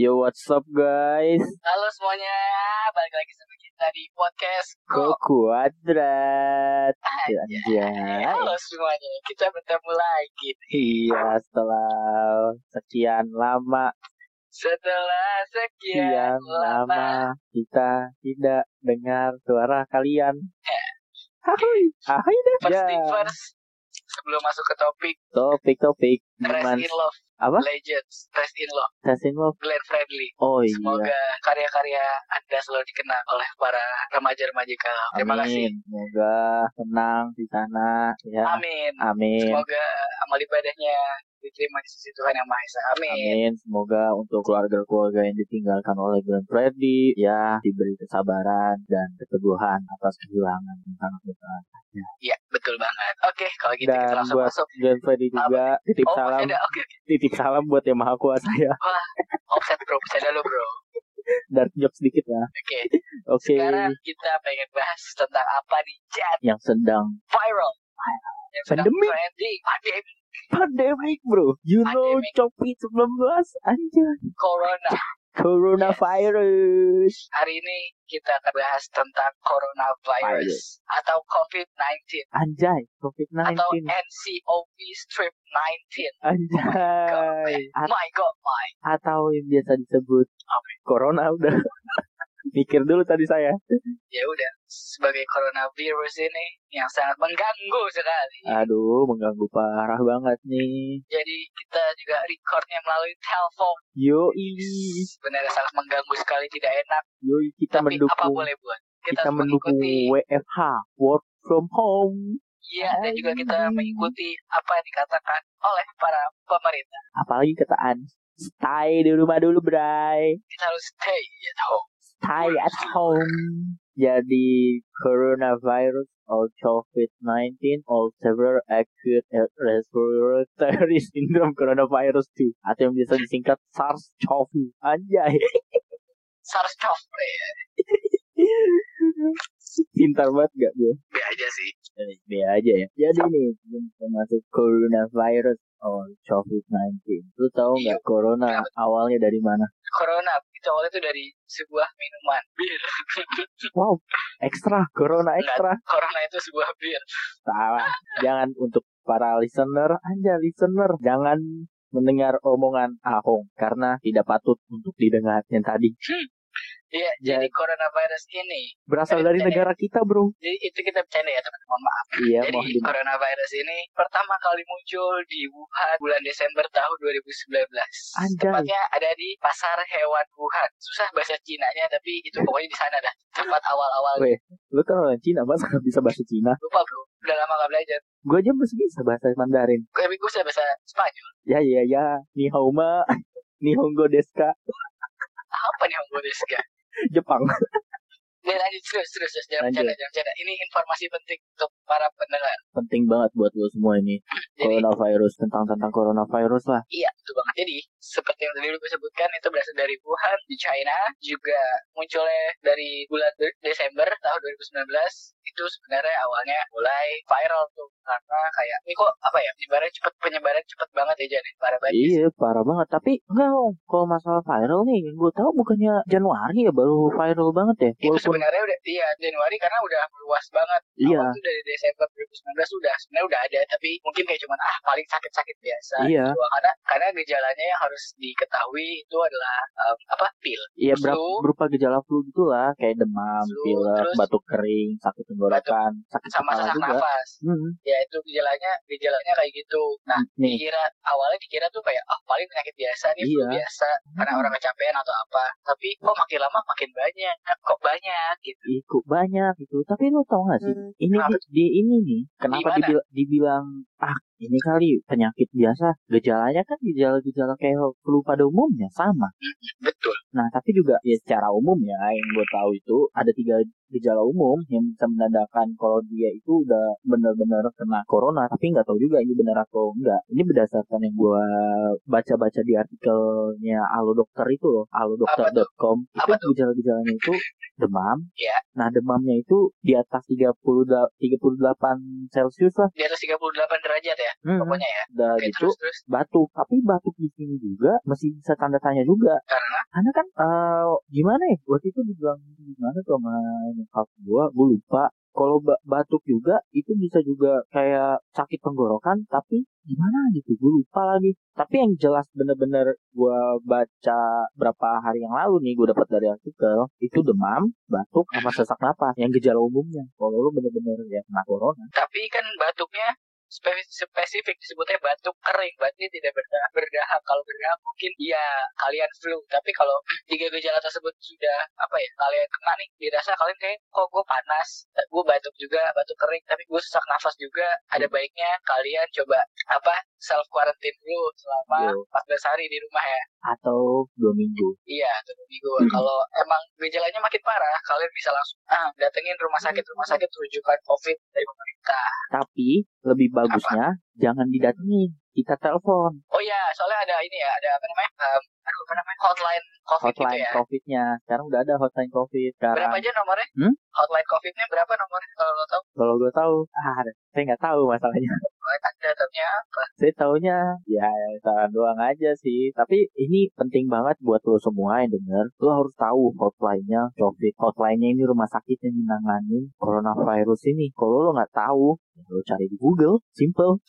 Yo, what's up guys? Halo semuanya, balik lagi sama kita di podcast Go Go. Kuadrat. Anjay. Anjay. Halo semuanya, kita bertemu lagi Iya, setelah sekian lama, setelah sekian sekian lama. lama kita tidak dengar suara kalian. Hai, hai dah. First Ya. thing first, sebelum masuk ke topik Topik-topik Rest Gimana? in Love, Apa? Legends, Rest in Love, Sasin Love. Glenn Fredly. Oh iya. Semoga karya-karya Anda selalu dikenal oleh para remaja-remaja galau. Terima kasih. Amin. Semoga tenang di sana ya. Amin. Amin. Semoga amal ibadahnya diterima di sisi Tuhan Yang Maha Esa. Amin. Amin. Semoga untuk keluarga-keluarga yang ditinggalkan oleh Glenn Fredly ya diberi kesabaran dan keteguhan atas kehilangan yang sangat besar. Iya, betul banget. Oke, kalau gitu kita Dan langsung buat masuk. Glenn Fredly juga titip Oh, salam, ada. Oke. titip salam buat yang maha kuasa ya. Offset bro, bercanda lu bro. Dark joke sedikit ya. Oke, Oke. sekarang kita pengen bahas tentang apa nih Jan Yang sedang viral. Yang sedang Pandemi. trending, pandemi, pandemic bro. You know Pandemic. COVID-19 anjay. corona. Coronavirus. Hari ini kita akan bahas tentang coronavirus atau COVID-19 Anjay, COVID-19. atau NCOV strip 19. Anjay. At- My God, my. atau yang biasa disebut corona udah mikir dulu tadi saya Ya udah, sebagai coronavirus ini yang sangat mengganggu sekali. aduh mengganggu parah banget nih Jadi kita juga recordnya melalui telepon. yoi Sebenarnya sangat mengganggu sekali, tidak enak. yoi kita Tapi apa mendukung boleh buat? kita harus mendukung mengikuti WFH work from home Iya, dan juga kita mengikuti apa yang dikatakan oleh para pemerintah. apalagi ketaan stay di rumah dulu bray Kita harus stay at home. stay at home jadi coronavirus or COVID-19 or severe acute respiratory syndrome coronavirus 2 atau yang biasa disingkat SARS-CoV. Anjay. SARS-CoV ya. pintar banget gak gue B aja sih. B aja ya. Jadi nih masuk coronavirus or COVID-19 lu tahu Iya. nggak corona awalnya dari mana? Corona itu awalnya itu dari sebuah minuman. Bir. wow ekstra corona Enggak, ekstra. corona itu sebuah bir. salah. Jangan untuk para listener aja listener jangan mendengar omongan Ahong karena tidak patut untuk didengar yang tadi Iya, Ya. jadi coronavirus ini, berasal dari negara kita bro jadi itu kita bercanda ya teman-teman, maaf. iya Jadi mohon di coronavirus ini pertama kali muncul di Wuhan bulan Desember tahun 2019. Anjay. Tepatnya ada di pasar hewan Wuhan. Susah bahasa Cinanya tapi itu pokoknya di sana dah. Tempat awal-awal. Weh. lu kan orang Cina masa nggak bisa bahasa Cina Lupa bro, udah lama gak belajar. gue aja masih bisa bahasa Mandarin Tapi gue bisa bahasa Spanyol. ya ya ya Nihauma Nihongo desu ka Apa nih Om Bodeska? Jepang Ya lanjut terus terus terus jangan bercanda jangan bercanda. Ini informasi penting untuk para pendengar. penting banget buat lo semua ini Jadi coronavirus tentang tentang coronavirus lah iya itu banget. Jadi seperti yang tadi lu sebutkan itu berasal dari Wuhan di China juga munculnya dari bulan De- Desember tahun 2019 itu sebenarnya awalnya mulai viral tuh karena kayak ini kok apa ya penyebaran cepet penyebaran cepet banget ya jadi para banget. Iya parah banget Tapi enggak Kalau masalah viral nih Yang gue tahu bukannya Januari ya Baru viral banget ya Itu Walaupun sebenarnya udah iya Januari karena udah luas banget. Iya Awal tuh dari Desember 2019 udah sebenarnya udah ada tapi mungkin kayak cuman ah paling sakit-sakit biasa. Iya. gitu. Karena karena gejalanya yang harus diketahui itu adalah em, apa pil. Iya Flu. berupa gejala flu gitu lah Kayak demam Flu, Pilek terus- Batuk kering Sakit tenggorokan Sakit sama sesak juga nafas. Hmm, Ya itu gejalanya gejalanya kayak gitu. Nah Nih dikira awalnya dikira tuh kayak ah paling penyakit biasa nih flu Iya. biasa karena orang kecapean atau apa. Tapi kok makin lama makin banyak. Kok banyak gitu. Ih, kok banyak gitu Tapi lu tau gak sih Ini Kenapa di, di ini nih Kenapa dibil- dibilang Ah ini kali penyakit biasa Gejalanya kan gejala-gejala kayak flu pada umumnya Sama Betul. Nah, tapi juga ya secara umum ya yang gue tahu itu ada tiga gejala umum yang bisa menandakan kalau dia itu udah benar-benar kena corona, tapi nggak tahu juga ini benar atau enggak. Ini berdasarkan yang gue baca-baca di artikelnya Alo Dokter itu loh, alodokter.com. Itu gejala-gejalanya itu demam. Iya. Nah, demamnya itu di atas 30 da- 38 Celcius lah. Di atas 38 derajat ya Hmm, pokoknya ya. udah Oke gitu terus terus. batuk, tapi batuk di sini juga masih bisa tanda tanya juga. Karena? Karena kan eh gimana ya? Waktu itu dibilang gimana tuh sama nyokap gua gua lupa. Kalau ba- batuk juga itu bisa juga kayak sakit tenggorokan tapi gimana gitu? Gue lupa lagi. Tapi yang jelas bener-bener gua baca berapa hari yang lalu nih gue dapat dari artikel itu demam batuk sama sesak napas yang gejala umumnya. Kalau lu bener-bener ya kena corona. Tapi kan batuknya spesifik disebutnya batuk kering, berarti tidak berdahak. berdahak. Kalau berdahak mungkin ya kalian flu, tapi kalau tiga gejala tersebut sudah apa ya kalian kena nih, dirasa kalian kayak kok gue panas, gue batuk juga, batuk kering, tapi gue sesak nafas juga. Ada baiknya kalian coba apa self quarantine dulu selama Yo. 14 hari di rumah ya. atau dua minggu Iya, atau dua minggu. Hmm. Kalau emang gejalanya makin parah, kalian bisa langsung ah datengin rumah sakit rumah sakit rujukan COVID dari pemerintah. tapi lebih bagusnya jangan didatengin kita telepon Oh iya, soalnya ada ini ya, ada apa namanya? Um, apa namanya? Hotline COVID gitu hotline ya. covidnya sekarang udah ada hotline covid Berapa sekarang aja nomornya? Hmm? Hotline COVID-nya berapa nomornya? Kalau lo tahu? kalau gue tahu ah saya nggak tahu masalahnya Datanya apa? saya taunya ya saran doang aja sih tapi ini penting banget buat lo semua yang denger lo harus tahu hotline-nya covid hotline-nya ini rumah sakit yang menangani coronavirus ini kalau lo nggak tahu ya lo cari di Google simple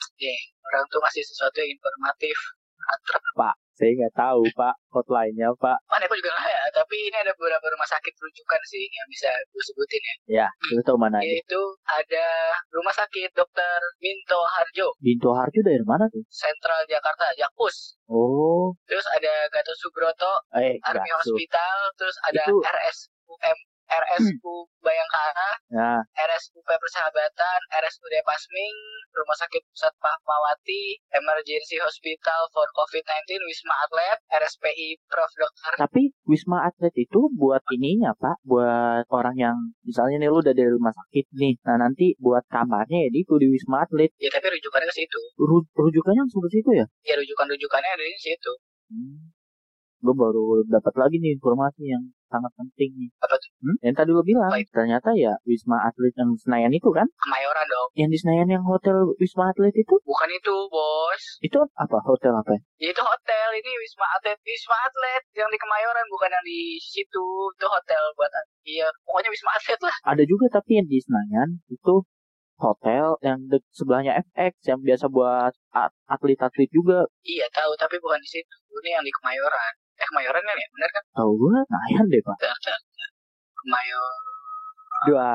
Orang tuh masih sesuatu yang informatif. Antrep. pak saya nggak tahu pak hotline-nya pak Mana aku juga nggak ya, tapi ini ada beberapa rumah sakit rujukan sih yang bisa gue sebutin ya. ya lo tahu mana aja Yaitu ada rumah sakit Dr. Minto Harjo, Bintu Harjo dari mana tuh Sentral Jakarta, Jakpus. oh Terus ada Gatot Subroto, eh Army. Hospital, terus ada Itu- RSUM, RSU Bayangkara, nah RSUP Persahabatan, RSUD Pasming, Rumah Sakit Pusat Fatmawati, Emergency Hospital for COVID-19, Wisma Atlet, RSPI Prof. Dr. Tapi Wisma Atlet itu buat ininya Pak, buat orang yang misalnya nih lu udah dari rumah sakit nih, nah nanti buat kamarnya ya di itu di Wisma Atlet. Ya tapi rujukannya ke situ. Ru- rujukannya langsung ke situ ya? Ya rujukan-rujukannya ada di situ. Hmm. Gue baru dapat lagi nih informasi yang sangat penting nih. Apa tuh? Hmm? Yang tadi lu bilang, Baik. ternyata ya Wisma Atlet yang Senayan itu kan? Kemayoran dong. Yang di Senayan yang hotel Wisma Atlet itu? Bukan itu, bos. Itu apa? Hotel apa? ya? Itu hotel, ini Wisma Atlet. Wisma Atlet yang di Kemayoran, bukan yang di situ. Itu hotel buat... Iya, pokoknya Wisma Atlet lah. Ada juga tapi yang di Senayan itu hotel yang dek sebelahnya FX yang biasa buat at- atlet-atlet juga Iya, tahu. Tapi bukan di situ. Ini yang di Kemayoran. Eh, Kemayoran kan ya? Bener kan? tahu gue Senayan deh pak. Kemayoran. Dua,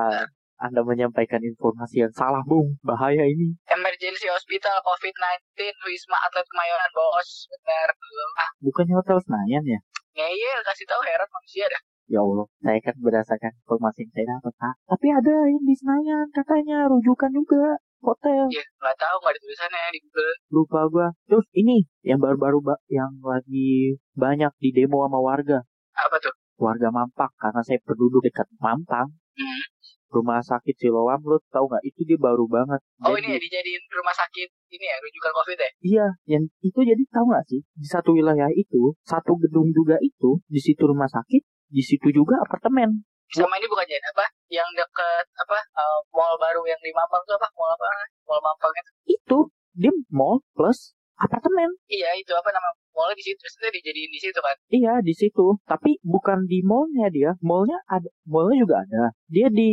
Anda menyampaikan informasi yang salah, Bung. Bahaya ini. Emergency Hospital COVID-19 Wisma Atlet Kemayoran bos benar belum ah Bukannya hotel Senayan ya? ngeyel kasih tahu heran manusia dah Ya Allah, saya kan berdasarkan informasi yang saya dapat, Pak. Tapi ada yang di Senayan, katanya. Rujukan juga. Hotel. ya nggak tahu nggak ada tulisannya di Google Lupa gua. Terus ini, yang baru-baru ba- yang lagi banyak di demo sama warga. apa tuh Warga Mampang. Karena saya penduduk dekat Mampang. Hmm. Rumah sakit Siloam, lu tahu nggak? Itu dia baru banget. oh Jadi- ini ya dijadiin rumah sakit ini ya rujukan COVID ya Iya, yang itu jadi tahu nggak sih di satu wilayah itu satu gedung juga itu di situ rumah sakit, di situ juga apartemen. sama ini bukan jadi apa yang deket apa eh, mall baru yang di Mampang tuh apa mall apa mall Mampang itu Itu dia mall plus apartemen. iya itu apa nama mallnya di situ terus itu dijadiin di situ kan Iya di situ, tapi bukan di mallnya dia. Mallnya ada, mallnya juga ada. Dia di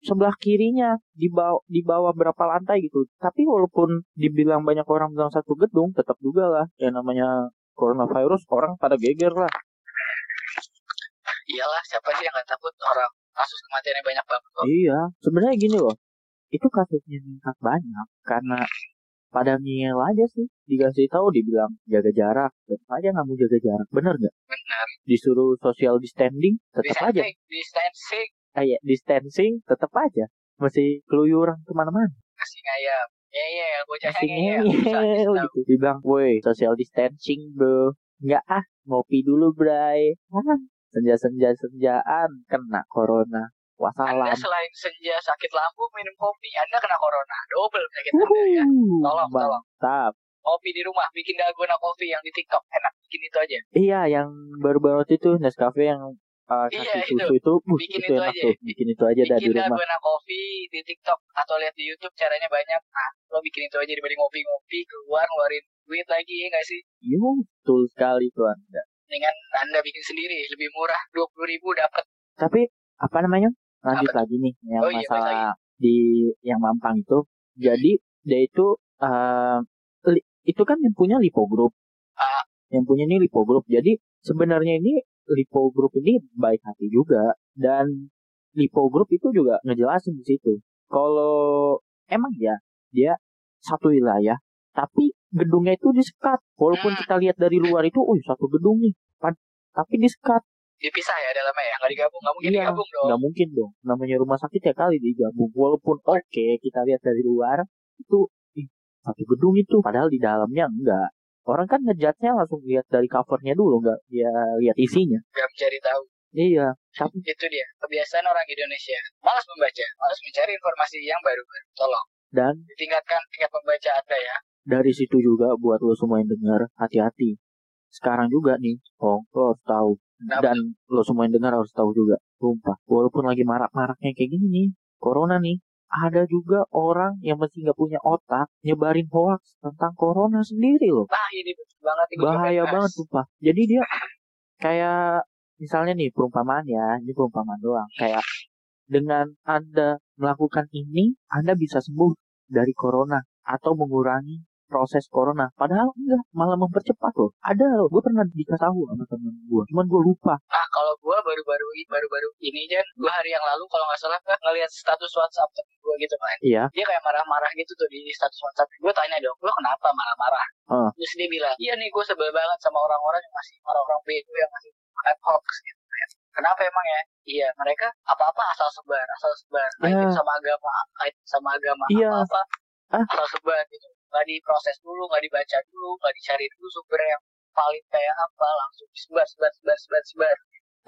sebelah kirinya di bawah di bawah berapa lantai gitu. Tapi walaupun dibilang banyak orang dalam satu gedung, tetap juga lah yang namanya coronavirus orang pada geger lah. iyalah siapa sih yang nggak takut orang kasus kematiannya banyak banget kok. Iya, sebenarnya gini loh. Itu kasusnya meningkat banyak karena pada ngeyel aja sih. Dikasih tahu dibilang jaga jarak tetap aja nggak mau jaga jarak. Bener nggak? Benar disuruh social distancing tetap aja. distancing. Distancing kayak distancing tetap aja. Masih keluyuran ke mana-mana. Kasih ngayap ngeyel bocahnya masih ngeyel. ngeyel gitu. Dibilang woi social distancing bro. Nggak ah ngopi dulu bray. Ah, senja senja senjaan kena corona wassalam Anda selain senja sakit lambung minum kopi, Anda kena corona. Double penyakit Anda ya. Tolong, tolong. mantap Kopi di rumah, bikin dalgona kopi yang di TikTok. Enak, bikin itu aja. Iya, yang baru-baru itu Nescafe yang uh, Iya, susu itu, uh, Bikin itu itu aja. tuh. Bikin itu aja dah di Bikin rumah. dalgona kopi di TikTok atau lihat di YouTube caranya banyak. Nah, lo bikin itu aja dibanding ngopi-ngopi keluar ngeluarin duit lagi ya nggak sih? Iya, betul sekali tuh Anda. Dengan anda bikin sendiri lebih murah dua puluh ribu dapat Tapi apa namanya? Lanjut Apa lagi nih yang Oh iya, masalah di yang Mampang itu. Jadi dia itu eh, li- itu kan yang punya Lipo Group. Ah. Yang punya ini Lipo Group. Jadi sebenarnya ini Lipo Group ini baik hati juga dan Lipo Group itu juga ngejelasin di situ. Kalau emang ya dia satu wilayah tapi gedungnya itu disekat. Walaupun Hmm. kita lihat dari luar itu, oh satu gedung nih. Pad- Tapi disekat. dipisah ya dalamnya ya? Nggak digabung. Nggak mungkin Iya, digabung dong. nggak mungkin dong. Namanya rumah sakit ya kali digabung. Walaupun oke kita lihat dari luar itu ih, satu gedung itu. Padahal di dalamnya enggak orang kan ngejatnya langsung lihat dari covernya dulu nggak dia lihat isinya. Nggak mencari tahu. Iya tapi itu dia kebiasaan orang Indonesia. Malas membaca malas mencari informasi yang baru-baru. Tolong. Dan ditingkatkan tingkat membaca anda ya dari situ juga buat lo semua yang dengar hati-hati. Sekarang juga nih oh lo harus tahu. Dan lo semua yang dengar harus tahu juga. Sumpah walaupun lagi marak-maraknya kayak gini nih corona nih ada juga orang yang masih nggak punya otak nyebarin hoax tentang corona sendiri loh. Nah ini banget gua bahaya banget sumpah. Jadi dia kayak misalnya nih perumpamaan ya ini perumpamaan doang. Kayak dengan anda melakukan ini anda bisa sembuh dari corona atau mengurangi proses corona padahal enggak malah mempercepat loh ada loh gue pernah dikasih tahu sama temen gue cuman gue lupa Nah, kalau gua baru-baru baru-baru ini Jan, dua hari yang lalu kalau nggak salah gua ngelihat status WhatsApp temen gua gitu kan. iya Dia kayak marah-marah gitu tuh di status WhatsApp. Gua tanya dong, lo kenapa marah-marah? Ah. Terus dia bilang, iya nih gue sebel banget sama orang-orang yang masih orang-orang bego yang masih makan hoax gitu. kan. Kenapa emang ya? Iya, mereka apa-apa asal sebar, asal sebar. Ya. sama agama, sama agama Iya. apa-apa Ah. asal sebar gitu. Nggak diproses dulu, nggak dibaca dulu, nggak dicari dulu sumber yang valid kayak apa, langsung disebar, sebar, sebar, sebar, sebar.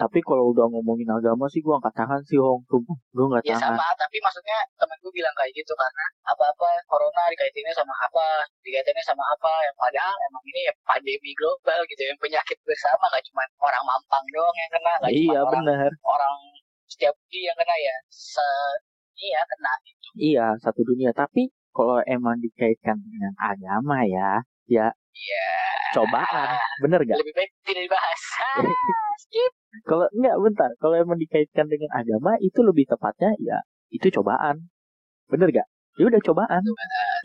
tapi kalau udah ngomongin agama sih gue angkat tangan sih hong sumpah gue nggak Ya tahan sama, tapi maksudnya temen gue bilang kayak gitu karena apa-apa corona dikaitinnya sama apa, dikaitinnya sama apa, yang padahal emang ini ya pandemi global gitu, yang penyakit bersama nggak cuma orang mampang doang yang kena, nggak cuma iya orang, orang setiap budi yang kena ya, se iya kena gitu. iya satu dunia tapi kalau emang dikaitkan dengan agama ya ya Iya. cobaan bener gak Lebih baik tidak dibahas. Skip. Kalau enggak bentar, kalau emang dikaitkan dengan agama itu lebih tepatnya ya itu cobaan. Bener gak? Ya udah cobaan.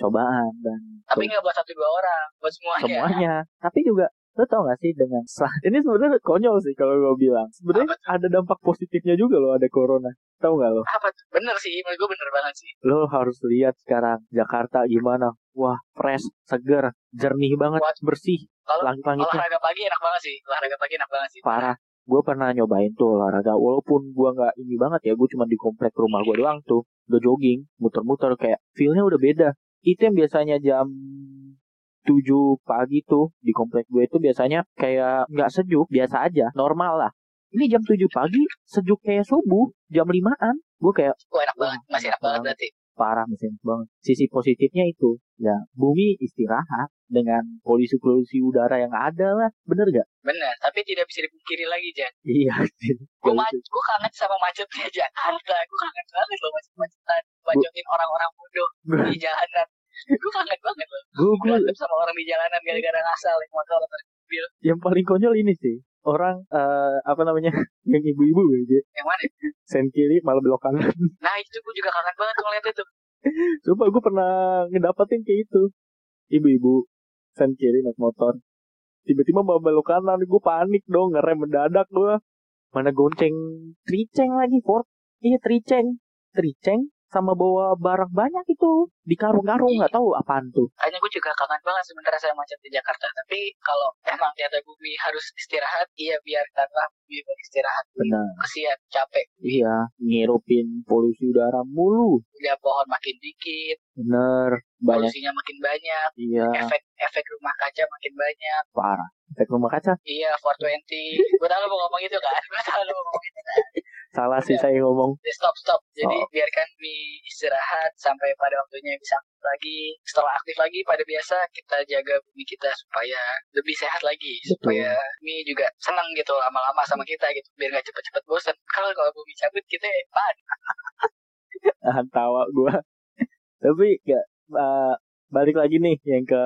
Cobaan dan Tapi nggak buat satu dua orang, buat semuanya. semuanya. Tapi juga lo tau gak sih dengan sa- ini sebenarnya konyol sih kalau gue bilang. Sebenarnya ada dampak positifnya juga loh ada corona. Tahu nggak lo? Apa tuh? Bener sih, menurut gue bener banget sih. Lo harus lihat sekarang Jakarta gimana. Wah, fresh, seger, jernih banget, Buat- bersih. Kalau Langit-langitnya olahraga pagi enak banget sih, olahraga pagi enak banget sih. parah. Gue pernah nyobain tuh olahraga. Walaupun gue nggak ini banget ya, gue cuma di komplek rumah gue doang tuh. Udah jogging, muter-muter kayak feelnya udah beda. Itu yang biasanya jam 7 pagi tuh di komplek gue itu biasanya kayak nggak sejuk, biasa aja, normal lah. Ini jam 7 pagi, sejuk kayak subuh, jam 5-an. Gue kayak Oh, enak banget, masih enak banget berarti. parah mesin banget. Sisi positifnya itu, ya bumi istirahat dengan polusi-polusi udara yang ada lah. Bener gak? Bener, tapi tidak bisa dipungkiri lagi, Jan. Iya. Gue ma- gue kangen sama macetnya Jakarta. Gue kangen banget loh macet-macetan. Bacotin orang-orang bodoh di jalanan. Gue kangen banget. Loh. gue gue sama orang di jalanan gara-gara ngasal naik motor. Atau yang paling konyol ini sih orang eh, apa namanya yang ibu-ibu gitu yang mana? sen kiri malah belok kanan. Nah itu gue juga kangen banget ngeliat itu. coba gue pernah ngedapetin kayak itu. Ibu-ibu sen kiri naik motor. Tiba-tiba mau belok kanan gue panik dong ngerem mendadak gue mana gonceng triceng lagi Ford. Iya triceng. Triceng sama bawa barang banyak itu di karung-karung nggak tahu apaan tuh Kayaknya gue juga kangen banget sebenarnya saya macet di Jakarta. Tapi kalau emang ternyata bumi harus istirahat, iya biarkanlah bumi beristirahat. benar Kesian, capek. iya ngirupin polusi udara mulu Udah pohon makin dikit, bener banyak polusinya makin banyak, iya efek efek rumah kaca makin banyak. parah efek rumah kaca Iya, 420. gue tahu lu mau ngomong itu kan. Gue tahu lu mau ngomong itu kan. Salah sih saya ngomong stop, stop. Jadi Stop. biarkan Mi istirahat sampai pada waktunya bisa aktif lagi. Setelah aktif lagi pada biasa kita jaga bumi kita supaya lebih sehat lagi. Betul. Supaya Mi juga senang gitu lama-lama sama kita gitu. Biar nggak cepet-cepet bosan. Kalau kalau bumi cabut kita ya nahan tawa gue tapi ya eh, balik lagi nih yang ke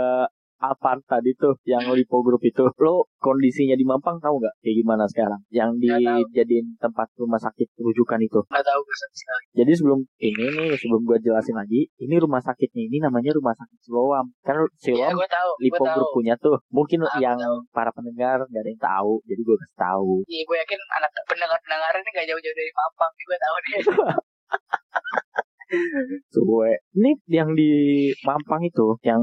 Apaan tadi tuh yang Lipo Group itu? Lo kondisinya di Mampang tahu nggak kayak gimana sekarang? Yang Nggak dijadiin tempat rumah sakit rujukan itu. nggak tahu gue sama sekali Jadi sebelum ini nih, sebelum gue jelasin lagi, ini rumah sakitnya ini namanya rumah sakit Siloam. Kan iya Siloam tahu gue Lipo tahu Group punya tuh. Mungkin Ah, yang tahu. para pendengar gak ada yang tahu, jadi gue kasih tahu. iya gue yakin anak pendengar pendengar ini gak jauh-jauh dari Mampang gue tahu deh Suwe. Ini yang di Mampang itu, yang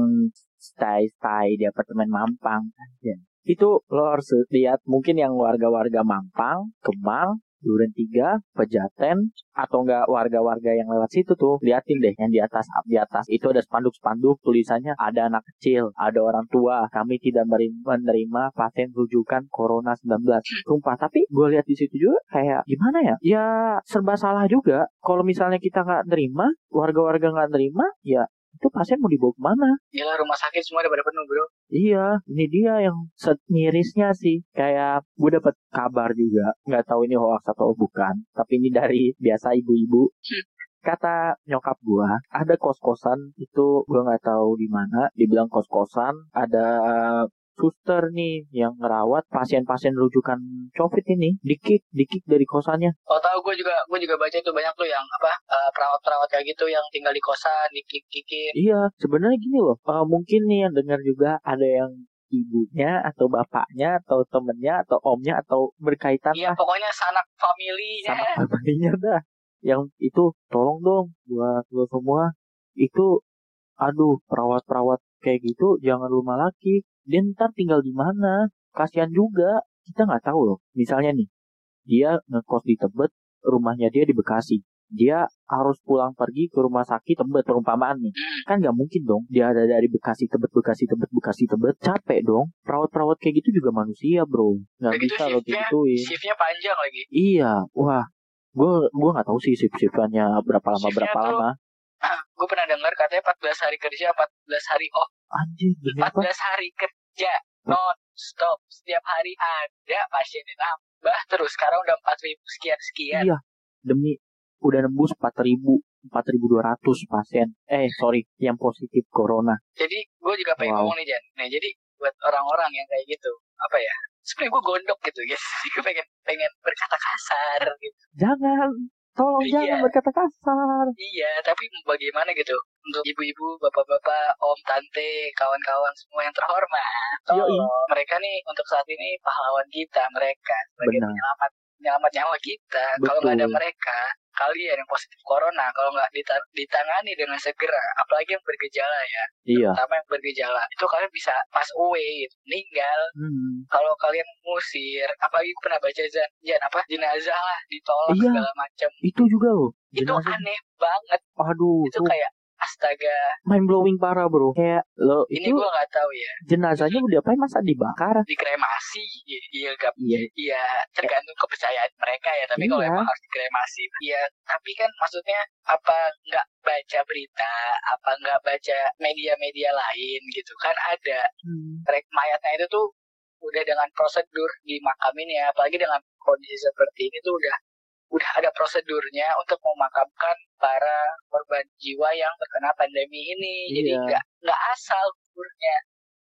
stay-stay di apartemen Mampang. Ya. Itu lo harus lihat mungkin yang warga-warga Mampang, Kemang, Duren 3, Pejaten, atau enggak warga-warga yang lewat situ tuh. Liatin deh yang di atas di atas itu ada spanduk-spanduk tulisannya ada anak kecil, ada orang tua. Kami tidak menerima pasien rujukan Corona 19. Sumpah, tapi gue lihat di situ juga kayak gimana ya? Ya serba salah juga. Kalau misalnya kita nggak nerima, warga-warga nggak nerima, ya itu pasien mau dibawa ke mana? Gila rumah sakit semua udah pada penuh bro Iya, ini dia yang mirisnya sih. Kayak gue dapet kabar juga, nggak tahu ini hoax atau bukan. Tapi ini dari biasa ibu-ibu. Kata nyokap gua, ada kos-kosan itu gua nggak tahu di mana. Dibilang kos-kosan, ada suster nih yang ngerawat pasien-pasien rujukan COVID ini. Dikik dikik dari kosannya. Oh tahu gue juga gue juga baca itu banyak tuh yang apa eh, perawat-perawat kayak gitu yang tinggal di kosan dikik-kikin Iya, sebenarnya gini loh. eh, mungkin nih yang dengar juga ada yang ibunya atau bapaknya atau temennya atau omnya atau berkaitan Iya lah. pokoknya sanak family sama familinya dah. Yang itu tolong dong buat lo semua. Itu aduh perawat-perawat kayak gitu jangan rumah lagi. Dia ntar tinggal di mana? Kasihan juga. Kita nggak tahu loh. Misalnya nih, dia ngekos di Tebet, rumahnya dia di Bekasi. Dia harus pulang pergi ke rumah sakit Tebet perumpamaan nih. Kan nggak mungkin dong dia ada dari Bekasi Tebet Bekasi Tebet Bekasi Tebet capek dong. Perawat-perawat kayak gitu juga manusia bro. Nggak gitu bisa lo shiftnya- gituin. shiftnya panjang lagi Iya, wah, gue gua nggak tahu sih shift shiftannya berapa lama Shiftnya berapa tuh- lama. ah, gue pernah dengar katanya 14 hari kerja 14 hari off Anjir, demi apa? 14 hari kerja non stop setiap hari ada pasien yang nambah terus sekarang udah 4000 sekian sekian Iya, demi udah nembus 4000 4200 pasien. Eh, sorry, yang positif corona. jadi gue juga pengen Wow. ngomong nih Jan nah jadi buat orang-orang yang kayak gitu apa ya sebenarnya gue gondok gitu guys gue pengen pengen berkata kasar gitu Jangan, tolong Iya. jangan berkata kasar. iya tapi bagaimana gitu untuk ibu-ibu bapak-bapak om tante kawan-kawan semua yang terhormat tolong mereka nih untuk saat ini pahlawan kita mereka sebagai Benar. penyelamat penyelamat nyawa kita kalau nggak ada mereka kalian yang positif corona kalau nggak dita- ditangani dengan segera apalagi yang bergejala ya Iya. terutama yang bergejala itu kalian bisa pass away gitu, meninggal Hmm. kalau kalian ngusir apalagi pernah baca Zan, Jan apa jenazah lah ditolak Iya. segala macam Itu juga loh. itu Jenazah. aneh banget Aduh, itu tuh kayak astaga mind blowing parah, Bro. Kayak lo ini itu gue nggak tahu ya jenazahnya udah diapain masa dibakar? dikremasi iya gak Iya. iya tergantung kepercayaan mereka ya tapi kalau Iya. emang harus dikremasi iya tapi kan maksudnya apa nggak baca berita apa nggak baca media-media lain gitu kan ada Hmm. mayatnya itu tuh udah dengan prosedur dimakamin ya apalagi dengan kondisi seperti ini tuh udah udah ada prosedurnya untuk memakamkan para korban jiwa yang terkena pandemi ini jadi Iya. nggak nggak asal kuburnya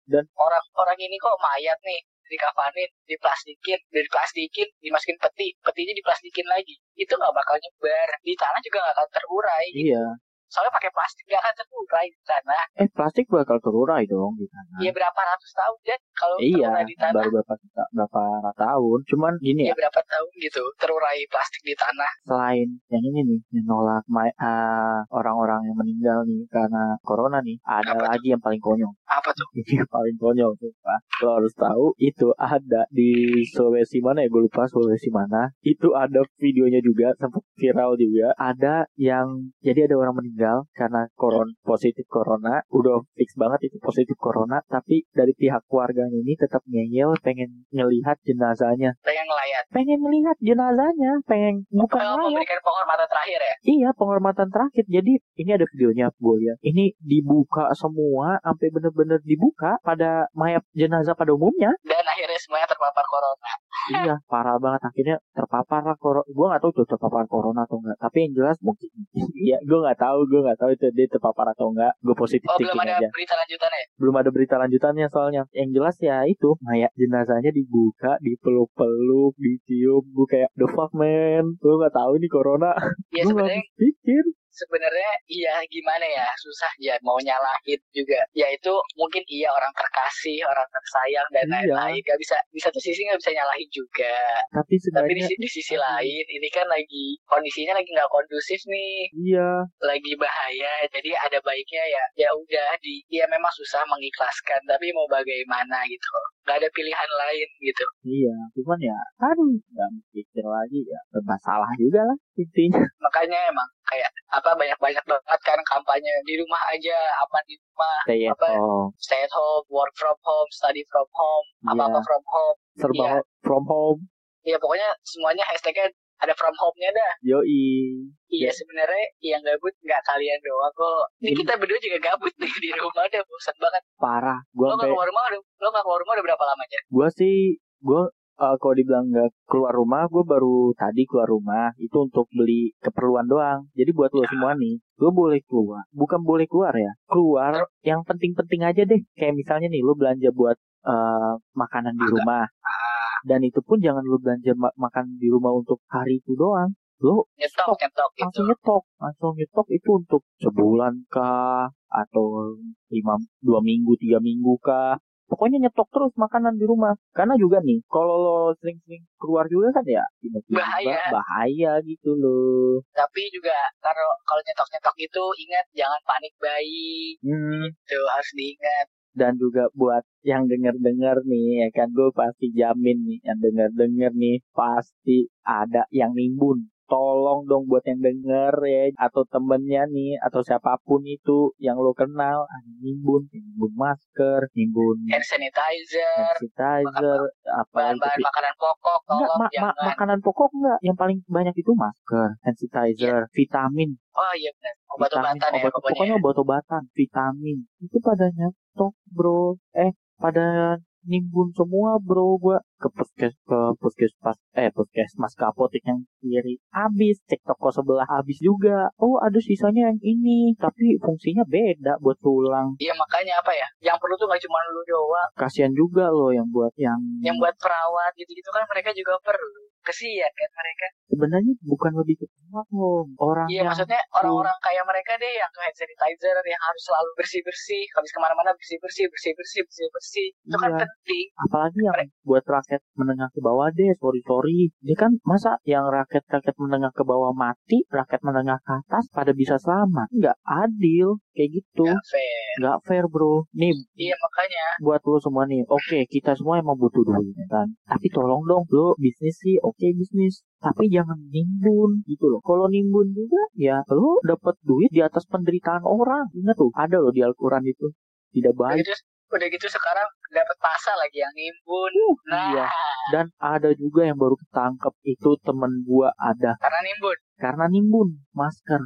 Dan- orang-orang ini kok mayat nih dikafanin, diplastikin, diplastikin, dimasukin peti, petinya diplastikin lagi. Itu nggak bakal nyebar. Di tanah juga nggak akan terurai. Iya. Soalnya pakai plastik nggak akan terurai di tanah. Eh, plastik bakal terurai dong di sana. Ya berapa ratus tahun dan kalau Iya, terurai di tanah. baru berapa berapa tahun. Cuman gini ya, Ya berapa tahun gitu terurai plastik di tanah. selain yang ini nih, yang nolak ah, orang-orang yang meninggal nih karena corona nih, ada Apa tuh? lagi yang paling konyol. Apa tuh? Ini yang paling konyol tuh, Pak. Lo harus tahu itu ada di Sulawesi mana ya? Gue lupa Sulawesi mana. Itu ada videonya juga, sempat viral juga. Ada yang jadi ada orang meninggal karena koron positif corona, udah fix banget itu positif corona, tapi dari pihak keluarganya ini tetap ngeyel pengen ngelihat jenazahnya. Pengen ngelayat. Pengen melihat jenazahnya, pengen bukan ngeliat. memberikan penghormatan terakhir ya. Iya, penghormatan terakhir. Jadi ini ada videonya gue lihat. Ini dibuka semua, sampai bener-bener dibuka pada mayat jenazah pada umumnya. Dan akhirnya semuanya terpapar corona. Iya parah banget. Akhirnya terpapar lah koro gue nggak tahu tuh terpapar corona atau enggak tapi yang jelas mungkin iya gue nggak tahu gue nggak tahu itu dia terpapar atau enggak gue positif Oh belum ada aja. berita lanjutannya? Ya? belum ada berita lanjutannya soalnya. Yang jelas ya itu mayat jenazahnya dibuka dipeluk-peluk dicium gue kayak the fuck man? Gue nggak tahu ini corona. Ya gue nggak pikir sebenarnya iya gimana ya susah ya mau nyalahin juga. Ya itu mungkin iya orang terkasih orang tersayang dan Iya. lain-lain. Gak bisa di satu sisi nggak bisa nyalahin juga. Tapi tapi di, di sisi lain ini kan lagi kondisinya lagi nggak kondusif nih. Iya. Lagi bahaya jadi ada baiknya ya ya udah di ya memang susah mengikhlaskan tapi mau bagaimana gitu. Nggak ada pilihan lain gitu. Iya cuman ya aduh nggak mikir lagi ya serba salah juga lah intinya. Makanya emang kayak apa banyak-banyak banget kan kampanye di rumah aja apa di rumah stay at Apa? home stay at home work from home study from home apa apa Iya. from home serba Iya. from home ya pokoknya semuanya hashtagnya ada from home-nya dah yoi iya Ya. sebenarnya yang gabut nggak kalian doang kok ini Ini- kita berdua juga gabut nih di rumah udah bosan banget parah gue lo nggak keluar rumah udah lo nggak keluar rumah udah berapa lama aja gue sih gue eh, kalau dibilang nggak keluar rumah gue baru tadi keluar rumah itu untuk beli keperluan doang. Jadi buat lo semua nih lo boleh keluar. Bukan boleh keluar ya keluar yang penting-penting aja deh. Kayak misalnya nih lo belanja buat eh, makanan di rumah. Ah. Dan itu pun jangan lo belanja ma- makan di rumah untuk hari itu doang. Lo nyetok nyetok gitu. langsung nyetok langsung nyetok itu untuk sebulan kah? Atau lima dua minggu tiga minggu kah pokoknya nyetok terus makanan di rumah. Karena juga nih kalau lo sering-sering keluar juga kan ya tiba-tiba Bahaya. bahaya gitu loh. Tapi juga kalau kalau nyetok nyetok itu ingat jangan panik bayi. Hmm, itu harus diingat. Dan juga buat yang denger-denger nih ya kan gue pasti jamin nih yang denger-denger nih pasti ada yang nimbun tolong dong buat yang denger ya atau temennya nih atau siapa pun itu yang lo kenal ada nimbun nimbun masker nimbun hand sanitizer hand sanitizer apa bahan-bahan itu makanan pokok Enggak, tolong ma- ma- jangan makanan pokok enggak. Yang paling banyak itu masker, hand sanitizer, vitamin, oh iya benar obat-obatan ya obat, pokoknya pokoknya obat-obatan, vitamin. Itu pada nyetok, bro. Eh, pada nimbun semua, bro. Gua ke puskes ke puskesmas eh puskesmas ke apotek yang kiri. Habis cek toko sebelah habis juga. Oh ada sisanya yang ini tapi fungsinya beda buat tulang iya makanya apa ya? Yang perlu tuh nggak cuma lu doang. Kasihan juga loh yang buat yang yang buat perawat gitu-gitu kan mereka juga perlu. Kesian kan mereka. Sebenarnya bukan lebih ke loh orang iya yang maksudnya orang-orang kayak mereka deh yang hand sanitizer yang harus selalu bersih bersih habis ke mana-mana bersih bersih bersih bersih bersih bersih itu kan Iya. penting. Apalagi yang buat rakyat menengah ke bawah deh sorry sorry. Dia kan masa yang rakyat rakyat menengah ke bawah mati rakyat menengah ke atas pada bisa selamat. Nggak adil kayak gitu. Nggak fair. Nggak fair bro. Nih iya makanya. buat lo semua nih oke kita semua emang butuh duit kan? Tapi tolong dong lo bisnis sih oke bisnis. Tapi jangan nimbun gitu loh. Kalau nimbun juga ya lo dapat duit di atas penderitaan orang. Ingat tuh ada loh di Al-Quran itu. Tidak baik. Gitu udah gitu sekarang dapat pasal lagi yang nimbun. Nah. iya. dan ada juga yang baru ketangkep itu temen gua ada. Karena nimbun? Karena nimbun masker.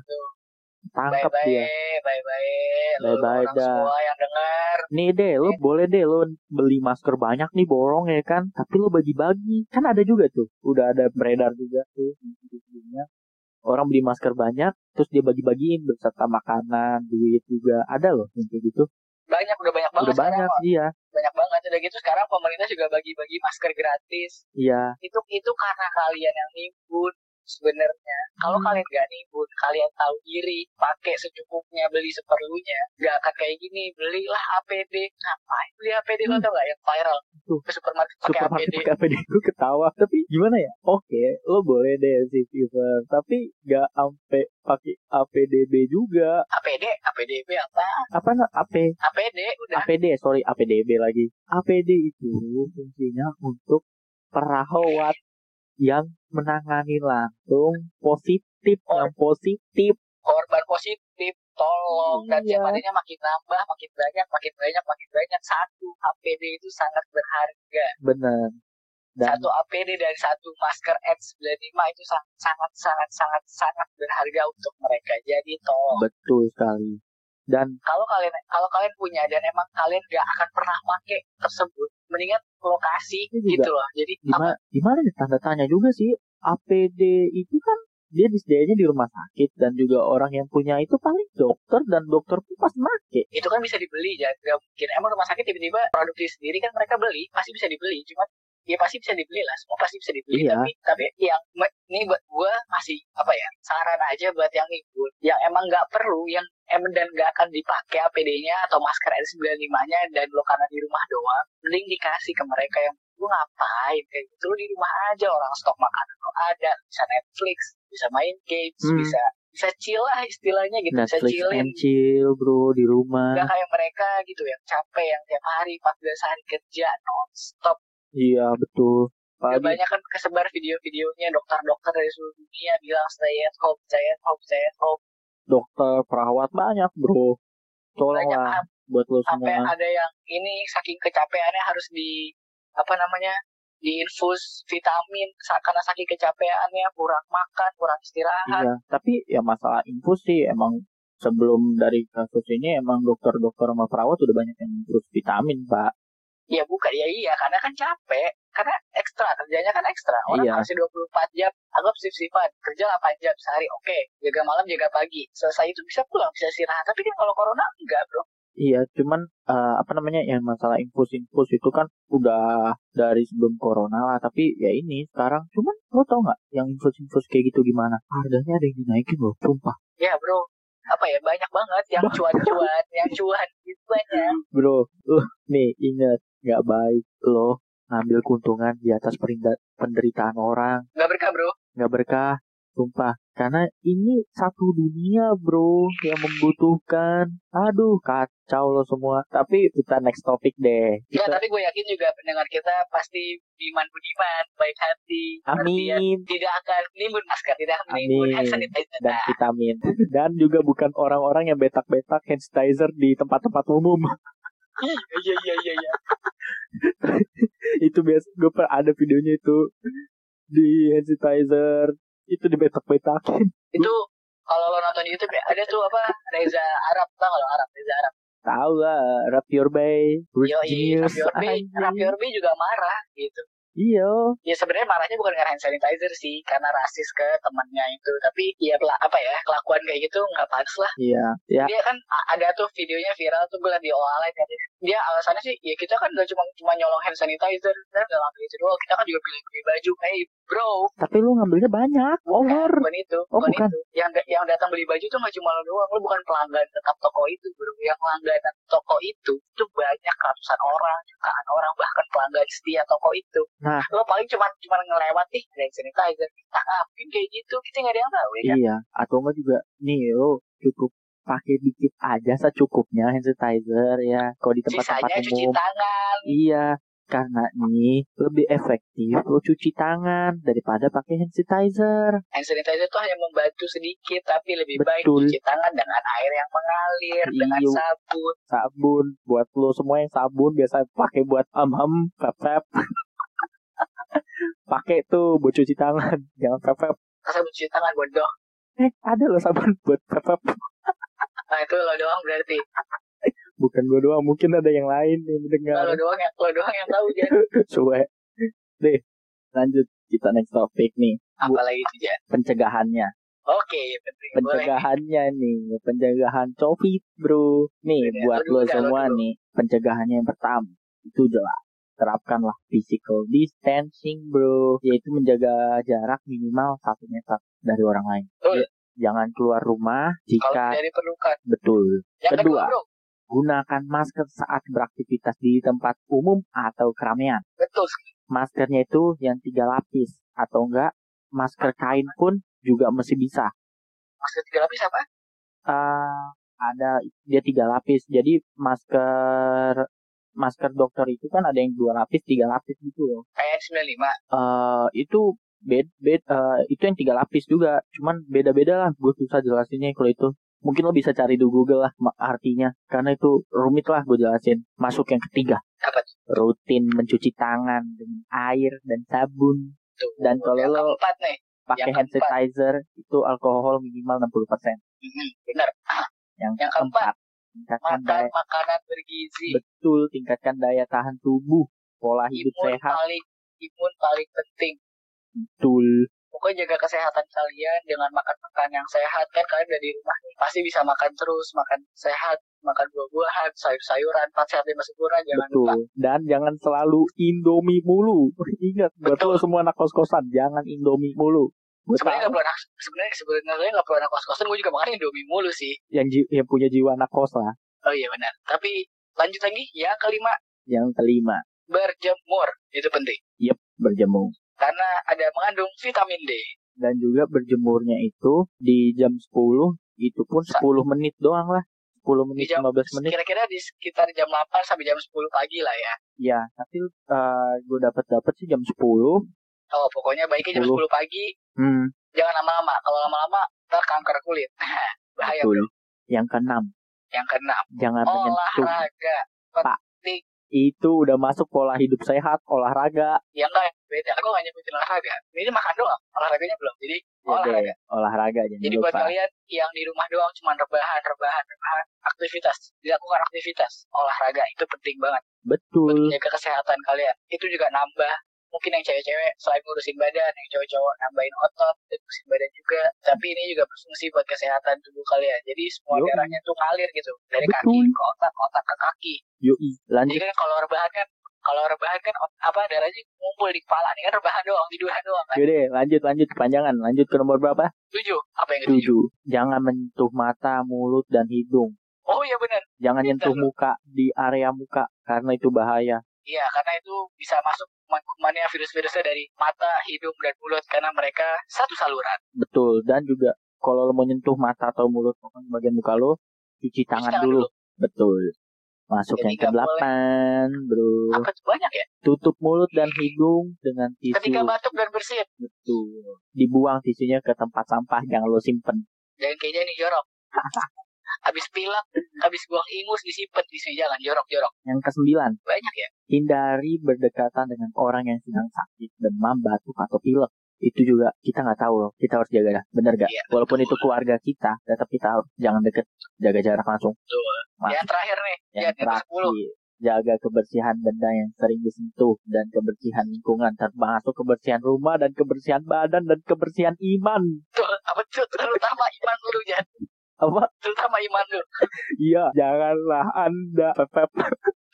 Bye tangkep bye dia. bye bye lu Bye-bye orang dah. semua yang dengar nih deh lo boleh deh lo beli masker banyak nih borong ya kan? Tapi lo bagi-bagi. Kan ada juga tuh. Udah ada beredar juga tuh orang beli masker banyak terus dia bagi-bagiin beserta makanan duit juga. Ada loh yang kayak gitu banyak udah banyak banget udah banyak sekarang iya. Banyak banget udah gitu. Sekarang pemerintah juga bagi-bagi masker gratis. Iya. Itu itu karena kalian yang nimbun sebenarnya kalau Hmm. kalian gak nimbun kalian tahu diri pakai secukupnya beli seperlunya gak akan kayak gini belilah APD ngapain beli APD lo Hmm. tau gak yang viral Tuh. ke supermarket pakai supermarket APD pakai APD gue ketawa tapi gimana ya oke lo boleh deh si fever tapi gak sampai pakai APDB juga APD APDB apa apa nak AP APD udah APD sorry APDB lagi APD itu fungsinya untuk perawat yang menangani langsung positif yang positif. Korban positif tolong. Dan Iya. tiap harinya makin nambah makin banyak makin banyak makin banyak. Satu APD itu sangat berharga. Bener dan satu APD dan satu masker N95 itu sangat sangat sangat sangat sangat berharga untuk mereka. Jadi tolong. Betul sekali. Dan kalau kalian kalau kalian punya dan emang kalian gak akan pernah pakai tersebut mendingan lokasi juga gitu loh. Jadi apa? gimana gimana nih tanda tanya juga sih APD itu kan dia disedianya di rumah sakit dan juga orang yang punya itu paling dokter dan dokter pun pasti make. Itu kan bisa dibeli ya. Nggak mungkin. Emang rumah sakit tiba-tiba produksi sendiri kan mereka beli pasti bisa dibeli. Cuma ya pasti bisa dibeli lah. Semua pasti bisa dibeli. Iya. tapi tapi yang ini buat gua masih apa ya saran aja buat yang ngikut. Yang emang nggak perlu yang emang dan nggak akan dipakai APD-nya atau masker N95-nya dan lo karena di rumah doang mending dikasih ke mereka yang lu ngapain kayak gitu? Lu di rumah aja orang stok makanan lo ada bisa Netflix bisa main games Hmm. bisa bisa chill lah istilahnya gitu bisa Netflix chillin. and chill bro di rumah. Nggak kayak mereka gitu yang capek yang tiap hari 14 hari kerja non-stop. Iya betul. Apalagi banyak kan kesebar video-videonya dokter-dokter dari seluruh dunia bilang stay at home, stay at home, stay at home. dokter perawat banyak bro. Tolonglah am- buat lo sampai semua. ada yang ini saking kecapeannya harus di apa namanya diinfus vitamin karena saking kecapeannya kurang makan, kurang istirahat. iya tapi ya masalah infus sih emang sebelum dari kasus ini emang dokter-dokter sama perawat udah banyak yang infus vitamin pak Ya bukan, ya iya karena kan capek. Karena ekstra, kerjanya kan ekstra. Orang Iya. harus 24 jam, anggap shift-shiftan. Kerja 8 jam sehari, oke. Jaga malam, jaga pagi. Selesai itu bisa pulang, bisa istirahat. Tapi kan kalau corona enggak bro. Iya, cuman eh, apa namanya yang masalah infus-infus itu kan udah dari sebelum corona lah. Tapi ya ini sekarang, cuman lo tau nggak yang infus-infus kayak gitu gimana? Harganya ada yang dinaikin loh, sumpah. Ya bro, apa ya banyak banget yang cuan-cuan, yang cuan gitu banyak. Bro, uh, nih ingat nggak baik lo ngambil keuntungan di atas penderitaan orang, Nggak berkah bro. nggak berkah, sumpah. Karena ini satu dunia bro yang membutuhkan. Aduh kacau lo semua. Tapi kita next topic deh. Ya Kita, tapi gue yakin juga pendengar kita pasti diman budiman, baik hati, amin. Tidak akan nimbun masker, tidak akan nimbun hand sanitizer. dan vitamin dan juga bukan orang-orang yang betak-betak hand sanitizer di tempat-tempat umum Iya iya iya iya. itu biasa gue pernah ada videonya itu di hand sanitizer itu dibetak-betakin Itu kalau lo nonton di YouTube ya, ada tuh apa Reza Arab tau kalau Arab Reza Arab. tahu lah rap your bay Yo Genius Rapiorbi, anjing. Rapiorbi juga marah gitu. iya Ya sebenarnya marahnya bukan karena hand sanitizer sih, karena rasis ke temannya itu. Tapi ya apa ya kelakuan kayak gitu nggak pantas lah. iya ya Dia kan ada tuh videonya viral tuh gue liat di kan. Dia alasannya sih ya kita kan gak cuma cuma nyolong hand sanitizer dan gak ngambil itu doang. Kita kan juga beli beli baju. Hey bro, tapi lu ngambilnya banyak over bukan itu, Oh, bukan, bukan. itu. Yang yang datang beli baju tuh gak cuma lo doang. Lo bukan pelanggan tetap toko itu bro. Yang langganan toko itu itu banyak ratusan orang, jutaan orang bahkan pelanggan setia toko itu. Nah. lo paling cuma cuma ngelewat nih hand sanitizer. Nah, mungkin kayak gitu. Kita nggak ada yang tahu ya. kan? iya atau enggak juga nih lo cukup pakai dikit aja secukupnya hand sanitizer ya kalau di tempat-tempat Sisanya cuci umum tangan. Iya, karena nih lebih efektif lo cuci tangan daripada pakai hand sanitizer. Hand sanitizer itu hanya membantu sedikit, tapi lebih baik Betul. cuci tangan dengan air yang mengalir, dengan Iya. sabun. Sabun buat lo semua yang sabun biasa pakai buat am-am, pep pakai tuh buat cuci tangan, jangan pep Sabun cuci tangan bodoh. Eh, ada lo sabun buat pep Nah itu lo doang berarti. Bukan gue doang, mungkin ada yang lain yang mendengar. Lo doang yang lo doang yang tahu Jan. Suwe. Deh, lanjut kita next topik nih, Apalagi itu Jan. pencegahannya. Oke, penting. Boleh. pencegahannya nih pencegahan covid bro nih Udah, buat lo semua dulu. nih pencegahannya yang pertama itu jelas terapkanlah physical distancing bro yaitu menjaga jarak minimal satu meter dari orang lain. Ya, jangan keluar rumah Kalau jika tidak diperlukan. betul Yang kedua, Kedua. gunakan masker saat beraktivitas di tempat umum atau keramaian Betul. maskernya itu yang tiga lapis atau enggak masker kain pun juga masih bisa Masker tiga lapis apa? eh ada dia tiga lapis. Jadi masker masker dokter itu kan ada yang dua lapis, tiga lapis gitu loh. Kayak 95. eh itu bed bed eh, itu yang tiga lapis juga. Cuman beda-beda lah. Gue susah jelasinnya kalau itu. Mungkin lo bisa cari di Google lah artinya. Karena itu rumit lah gue jelasin. Masuk yang ketiga. Apa? Rutin mencuci tangan dengan air dan sabun. Tuh. Dan kalau lo pakai hand sanitizer itu alkohol minimal 60%. Hmm, benar. Yang, Yang keempat. tingkatkan Makan daya makanan bergizi. betul tingkatkan daya tahan tubuh pola hidup Imun sehat paling imun paling penting. Betul. Pokoknya jaga kesehatan kalian dengan makan makan yang sehat kan kalian dari rumah pasti bisa makan terus, makan sehat, makan buah-buahan, sayur-sayuran, empat sehat lima sempurna jangan betul. lupa. dan jangan selalu indomie mulu. Ingat buat Betul. lo semua anak kos kosan jangan indomie mulu. Sebenarnya nggak perlu anak sebenarnya sebenarnya nggak perlu anak kos-kosan gue juga makan Indomie mulu sih. yang ji- yang punya jiwa anak kos lah. Oh iya benar. Tapi lanjut lagi yang kelima. Yang kelima. Berjemur itu penting. Berjemur karena ada mengandung vitamin D. dan juga berjemurnya itu di jam 10 itu pun Sa- 10 menit doang lah 10 Di menit jam 15 menit kira-kira di sekitar jam 8 sampai jam 10 pagi lah ya. ya tapi gue dapat dapat sih jam 10 Oh pokoknya baiknya jam 10. 10 pagi hmm jangan lama-lama. Kalau lama-lama ntar kanker kulit. Bahaya betul bro. yang keenam Yang keenam jangan menyentuh olahraga. Itu udah masuk pola hidup sehat olahraga Ya enggak beda. Aku nggak nyebutin olahraga. Ini makan doang. Olahraganya belum. Jadi Ya olahraga. deh, olahraga jangan Jadi buat kalian yang di rumah doang cuma rebahan, rebahan, rebahan, aktivitas, dilakukan aktivitas, olahraga itu penting banget buat betul menjaga kesehatan kalian. Itu juga nambah mungkin yang cewek-cewek selain ngurusin badan, yang cowok-cowok nambahin otot, dan ngurusin badan juga. Tapi ini juga berfungsi buat kesehatan tubuh kalian. Jadi semua Yoi. darahnya tuh ngalir gitu dari Betul. kaki ke otak, otak ke kaki. yoi lanjut Jadi kan kalau rebahan kan kalau rebahan kan apa darahnya ngumpul di kepala nih kan rebahan doang, tiduran doang kan. Yaudah, lanjut lanjut kepanjangan lanjut ke nomor berapa Tujuh. Apa yang ketujuh? tujuh jangan menyentuh mata mulut dan hidung Oh iya benar. jangan Pintar nyentuh muka di area muka karena itu bahaya Iya, karena itu bisa masuk kuman-kumannya virus-virusnya dari mata, hidung, dan mulut karena mereka satu saluran. betul dan juga kalau lo mau nyentuh mata atau mulut bagian muka lo cuci tangan, tangan dulu. dulu. betul masuk Jadi yang ke nggak boleh. delapan bro Apa banyak ya? tutup mulut dan hidung dengan tisu Ketika batuk dan bersin, betul dibuang tisunya ke tempat sampah jangan lo simpen jangan kayak ini jorok. habis pilek, habis buang ingus disimpan di jangan jorok-jorok. yang kesembilan Banyak ya. Hindari berdekatan dengan orang yang sedang sakit demam batuk atau pilek itu juga kita nggak tahu loh kita harus jaga dah bener gak Iya, walaupun betul. itu keluarga kita tetap kita harus jangan deket jaga jarak langsung Betul. Yang terakhir nih, yang yang terakhir ke-10. jaga kebersihan benda yang sering disentuh dan kebersihan lingkungan termasuk kebersihan rumah dan kebersihan badan dan kebersihan iman Tuh, apa tuh? Terutama iman lu, Jan. apa Terutama iman lu. iya janganlah anda pepep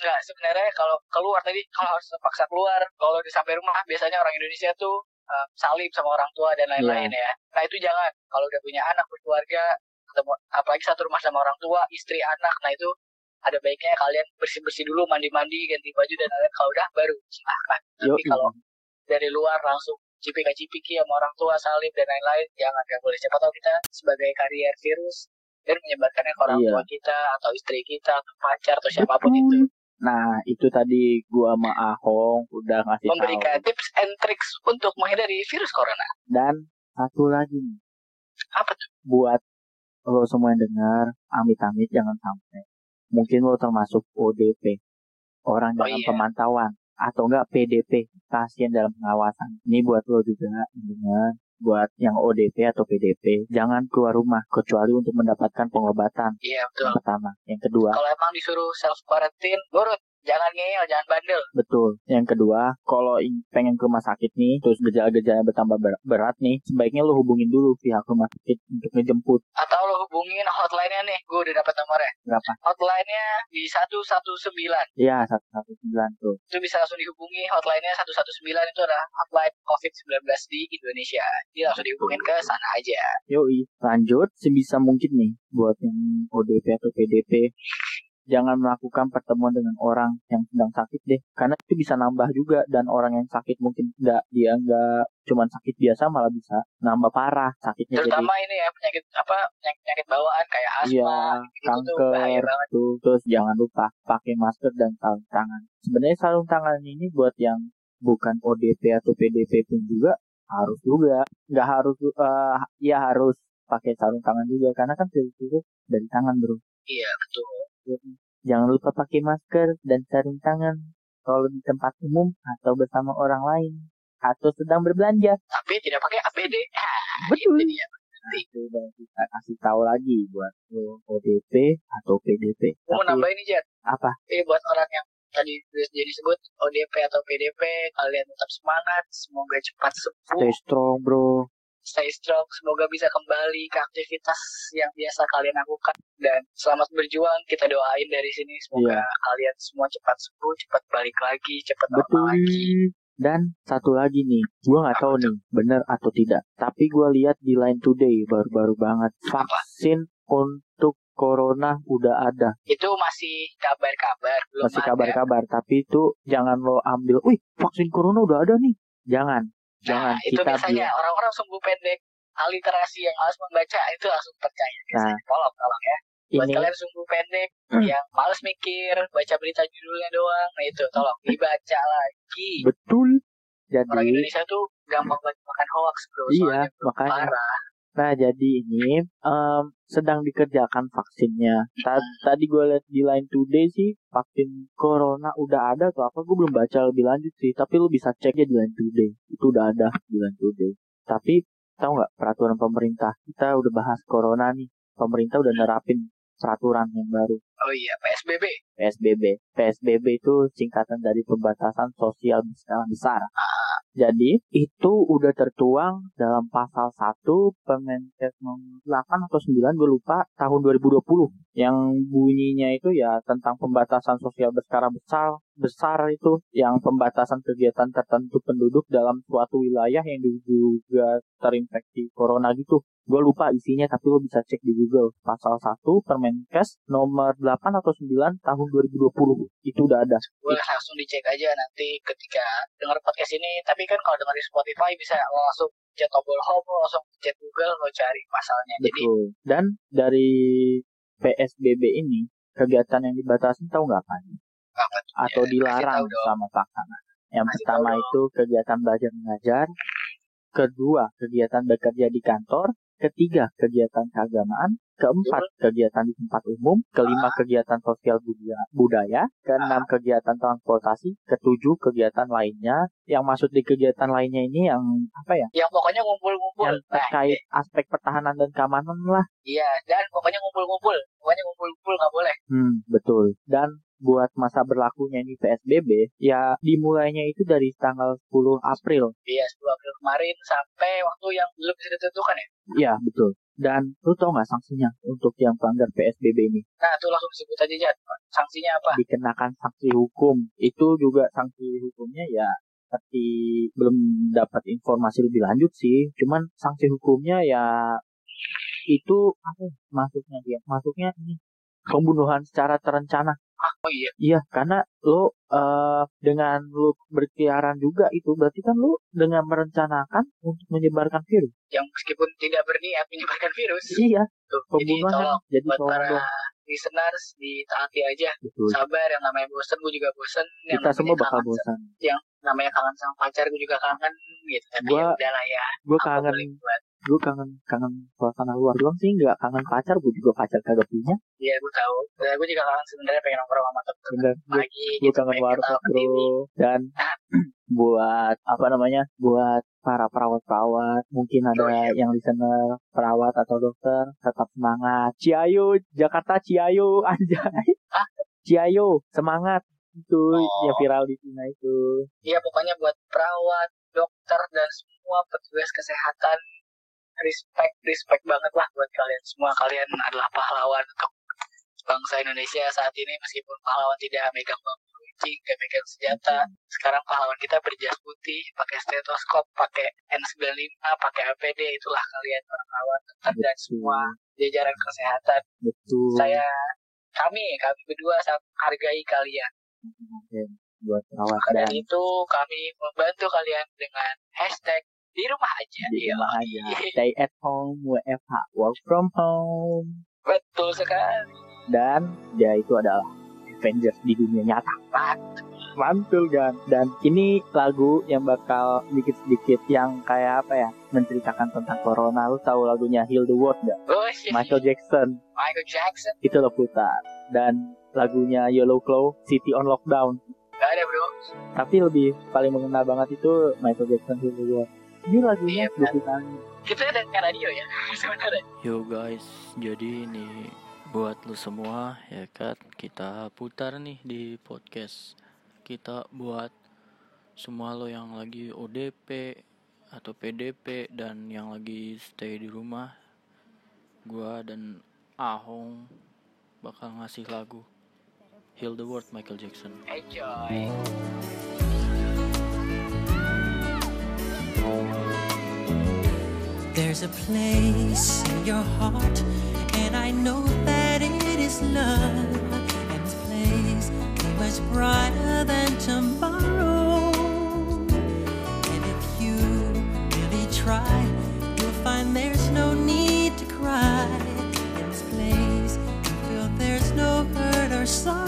Enggak, sebenarnya kalau keluar tadi, kalau harus terpaksa keluar, kalau sampai rumah, biasanya orang Indonesia tuh eh, salim sama orang tua dan lain-lain Iya. ya. Nah itu jangan. Kalau udah punya anak, berkeluarga, ketemu, apalagi satu rumah sama orang tua, istri, anak, nah itu ada baiknya kalian bersih-bersih dulu, mandi-mandi, ganti baju, dan lain-lain. Kalau udah, baru silahkan. Tapi kalau dari luar langsung cipika-cipiki sama orang tua, salim, dan lain-lain, jangan. Gak boleh. Siapa tahu kita sebagai karier virus, dan menyebarkannya ke orang Iya. tua kita, atau istri kita, atau pacar, atau siapa pun Betul. itu. Nah itu tadi gua sama Ahong udah ngasih tahu memberikan tips and tricks untuk menghindari virus corona. dan satu lagi nih Apa tuh? buat lo semua yang dengar amit-amit jangan sampai mungkin lo termasuk ODP orang Oh, dalam iya. pemantauan atau enggak PDP pasien dalam pengawasan ini buat lo juga dengar buat yang ODP atau PDP jangan keluar rumah kecuali untuk mendapatkan pengobatan Iya betul. yang pertama yang kedua Kalau emang disuruh self quarantine, nurut. Jangan ngeyel, jangan bandel. betul yang kedua kalau pengen ke rumah sakit nih terus gejala-gejala bertambah ber- berat nih sebaiknya lo hubungin dulu pihak rumah sakit untuk ngejemput Atau lo hubungin hotline-nya nih. Gue udah dapat nomornya. berapa Hotline-nya di 119. ya satu satu sembilan tuh Itu bisa langsung dihubungi. Hotline-nya 119 itu adalah hotline COVID-19 di Indonesia. Jadi langsung dihubungin ke sana aja. Yoi, lanjut sebisa mungkin nih buat yang ODP atau PDP jangan melakukan pertemuan dengan orang yang sedang sakit deh. Karena itu bisa nambah juga. Dan orang yang sakit mungkin nggak dia nggak cuman sakit biasa malah bisa nambah parah sakitnya. Jadi Terutama ini ya penyakit apa penyakit, penyakit bawaan kayak asma. iya itu tuh bahaya kanker banget. tuh. Terus jangan lupa pakai masker dan sarung tangan. Sebenarnya sarung tangan ini buat yang bukan ODP atau PDP pun juga harus juga. Nggak harus eh ya harus pakai sarung tangan juga. Karena kan virus itu dari tangan bro. Iya betul. Jangan lupa pakai masker dan sarung tangan kalau di tempat umum atau bersama orang lain atau sedang berbelanja Tapi tidak pakai APD. Ah, Betul. itu udah kita kasih tahu lagi buat ODP atau PDP. Mau Tapi nambahin nih Jet. apa? Ini buat orang yang tadi jadi disebut ODP atau PDP, kalian tetap semangat, semoga cepat sembuh, Stay strong bro. stay strong, semoga bisa kembali ke aktivitas yang biasa kalian lakukan dan selamat berjuang. Kita doain dari sini semoga Iya. kalian semua cepat sembuh, cepat balik lagi, cepat normal lagi. Dan satu lagi nih, gua nggak tahu nih bener atau tidak. Tapi gua lihat di Line Today baru-baru banget vaksin untuk corona udah ada. Itu masih kabar-kabar, belum Masih kabar-kabar, tapi itu jangan lo ambil. Wih, vaksin corona udah ada nih. Jangan, jangan. Nah, itu Kita biasanya orang-orang sumbu pendek aliterasi yang harus membaca itu langsung percaya biasanya. Nah. Tolong, tolong ya. Buat Ini kalian sumbu pendek Hmm. yang males mikir, baca berita judulnya doang, nah itu tolong dibaca lagi. betul. Orang Jadi Indonesia tuh gampang banget makan hoax bro, iya, makanya. parah. Nah, jadi ini em, sedang dikerjakan vaksinnya. Ta- tadi gue lihat di Line Today sih vaksin corona udah ada atau apa? Gue belum baca lebih lanjut sih. Tapi lu bisa cek ya di Line Today. Itu udah ada di Line Today. Tapi tahu nggak peraturan pemerintah? Kita udah bahas corona nih. Pemerintah udah nerapin peraturan yang baru. Oh iya, PSBB. PSBB. PSBB itu singkatan dari pembatasan sosial berskala besar. Jadi itu udah tertuang dalam pasal 1 Permenkes nomor 8 atau 9 gue lupa tahun 2020 yang bunyinya itu ya tentang pembatasan sosial berskala besar besar itu yang pembatasan kegiatan tertentu penduduk dalam suatu wilayah yang diduga terinfeksi corona gitu. Gue lupa isinya tapi lo bisa cek di Google. Pasal 1 Permenkes nomor 8 atau 9 tahun 2020 itu udah ada. Boleh langsung dicek aja nanti ketika dengar podcast ini. Tapi kan kalau dengar di Spotify bisa langsung chat tombol home, langsung chat Google, lo cari pasalnya. Jadi Betul. Dan dari PSBB ini kegiatan yang dibatasi tahu nggak apa? apa? Atau Ya, dilarang sama pasangan. Yang Kasih pertama itu kegiatan belajar mengajar. Kedua, kegiatan bekerja di kantor. Ketiga, kegiatan keagamaan. Keempat, kegiatan di tempat umum. Kelima, kegiatan sosial budaya. budaya. Keenam, kegiatan transportasi. Ketujuh, kegiatan lainnya. Yang masuk di kegiatan lainnya ini yang apa ya? yang pokoknya ngumpul-ngumpul. Yang Nah, terkait aspek pertahanan dan keamanan lah. Iya, dan pokoknya ngumpul-ngumpul. Pokoknya ngumpul-ngumpul nggak boleh. Hmm, betul. Dan buat masa berlakunya ini PSBB, ya dimulainya itu dari tanggal 10 April. Iya, 10 April kemarin sampai waktu yang belum bisa ditentukan ya. Iya, betul. Dan lu tau nggak sanksinya untuk yang pelanggar PSBB ini? Nah, itu langsung sebut aja, Jad. Sanksinya apa? Dikenakan sanksi hukum. Itu juga sanksi hukumnya ya seperti belum dapat informasi lebih lanjut sih. Cuman sanksi hukumnya ya itu apa ya, masuknya dia? Masuknya ini pembunuhan secara terencana. Oh iya. Iya, karena lo eh dengan lo berkeliaran juga itu berarti kan lo dengan merencanakan untuk menyebarkan virus. Yang meskipun tidak berniat menyebarkan virus. Iya, Tuh, jadi pembunuhan tolong jadi buat tolong para dong. listeners ditaati aja. Betul. Sabar, yang namanya bosen, gue juga bosen. Yang Kita semua bakal bosan. namanya kangen sama pacar, gue juga kangen. Gitu. Tapi Gua- ya udahlah ya. Gue kangen, buat. Gue kangen kangen suasana luar doang sih, nggak kangen pacar. Gue juga pacar kagak punya. Iya, gue tahu. Dan gue juga kangen sebenarnya pengen nongkrong sama gue lagi. gue gitu, kangen TV. bro. Dan buat apa namanya? Buat para perawat-perawat, mungkin ada Oh, iya. yang listener perawat atau dokter, tetap semangat. Ciayo, Jakarta Ciayo, anjay. Ah. Ciayo, semangat. Itu Oh. yang viral di Cina itu. Iya, pokoknya buat perawat, dokter, dan semua petugas kesehatan. Respect, respect banget lah buat kalian semua. Kalian adalah pahlawan untuk bangsa Indonesia saat ini. Meskipun pahlawan tidak megang bambu runcing, gak megang senjata. Sekarang pahlawan kita berjas putih, pakai stetoskop, pakai N95, pakai APD. Itulah kalian para pahlawan dokter dan semua jajaran kesehatan. Betul. Saya, kami, kami berdua sangat menghargai kalian. Oke, buat Maka dan itu kami membantu kalian dengan hashtag di rumah aja. di Iya. rumah aja. Stay at home, WFH, work from home. Betul sekali. Dan dia itu adalah Avengers di dunia nyata. Mantap. Mantul kan. Dan ini lagu yang bakal sedikit-sedikit yang kayak apa ya? Menceritakan tentang corona. Lu tahu lagunya Heal the World gak? Oh, iya. Michael Jackson. Michael Jackson. Itu lo putar. Dan lagunya Yellow Claw, City on Lockdown. Gak ada bro. Tapi lebih paling mengena banget itu Michael Jackson Heal the World. Ini lagunya iya, yeah, Kita ada radio ya sebenarnya. Yo guys, jadi ini buat lu semua ya kan kita putar nih di podcast kita buat semua lo yang lagi ODP atau PDP dan yang lagi stay di rumah gua dan Ahong bakal ngasih lagu Heal the World Michael Jackson. Enjoy. There's a place in your heart, and I know that it is love. And this place be much brighter than tomorrow. And if you really try, you'll find there's no need to cry. In this place, you feel there's no hurt or sorrow.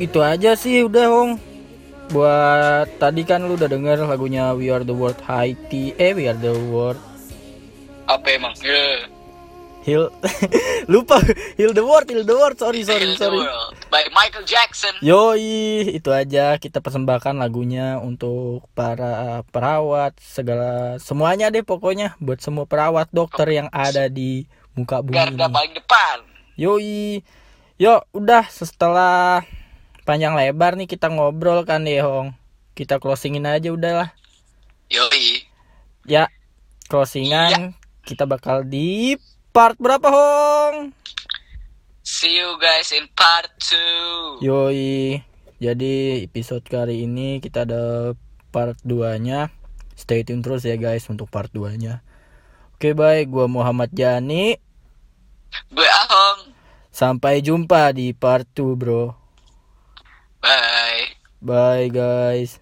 Itu aja sih udah, Hong. Buat tadi kan lu udah denger lagunya We Are The World Haiti. Eh, We Are The World Apa emang? Yeah. Heal Lupa Heal the World, Heal the World. Sorry, sorry, Heal sorry. By Michael Jackson. Yoi, itu aja kita persembahkan lagunya untuk para perawat, segala semuanya deh pokoknya buat semua perawat dokter yang ada di muka bumi Garda ini. paling depan. Yoi. Yo, udah setelah panjang lebar nih kita ngobrol kan deh, Hong. Kita closingin aja udahlah. Yoi. Ya, closingan kita bakal di part berapa, Hong? See you guys in part 2. Yoi. Jadi episode kali ini kita ada part 2-nya. Stay tune terus ya guys untuk part 2-nya. Oke baik, gua Muhammad Jani. Gue Ahong. Sampai jumpa di part 2, Bro. Bye. Bye guys.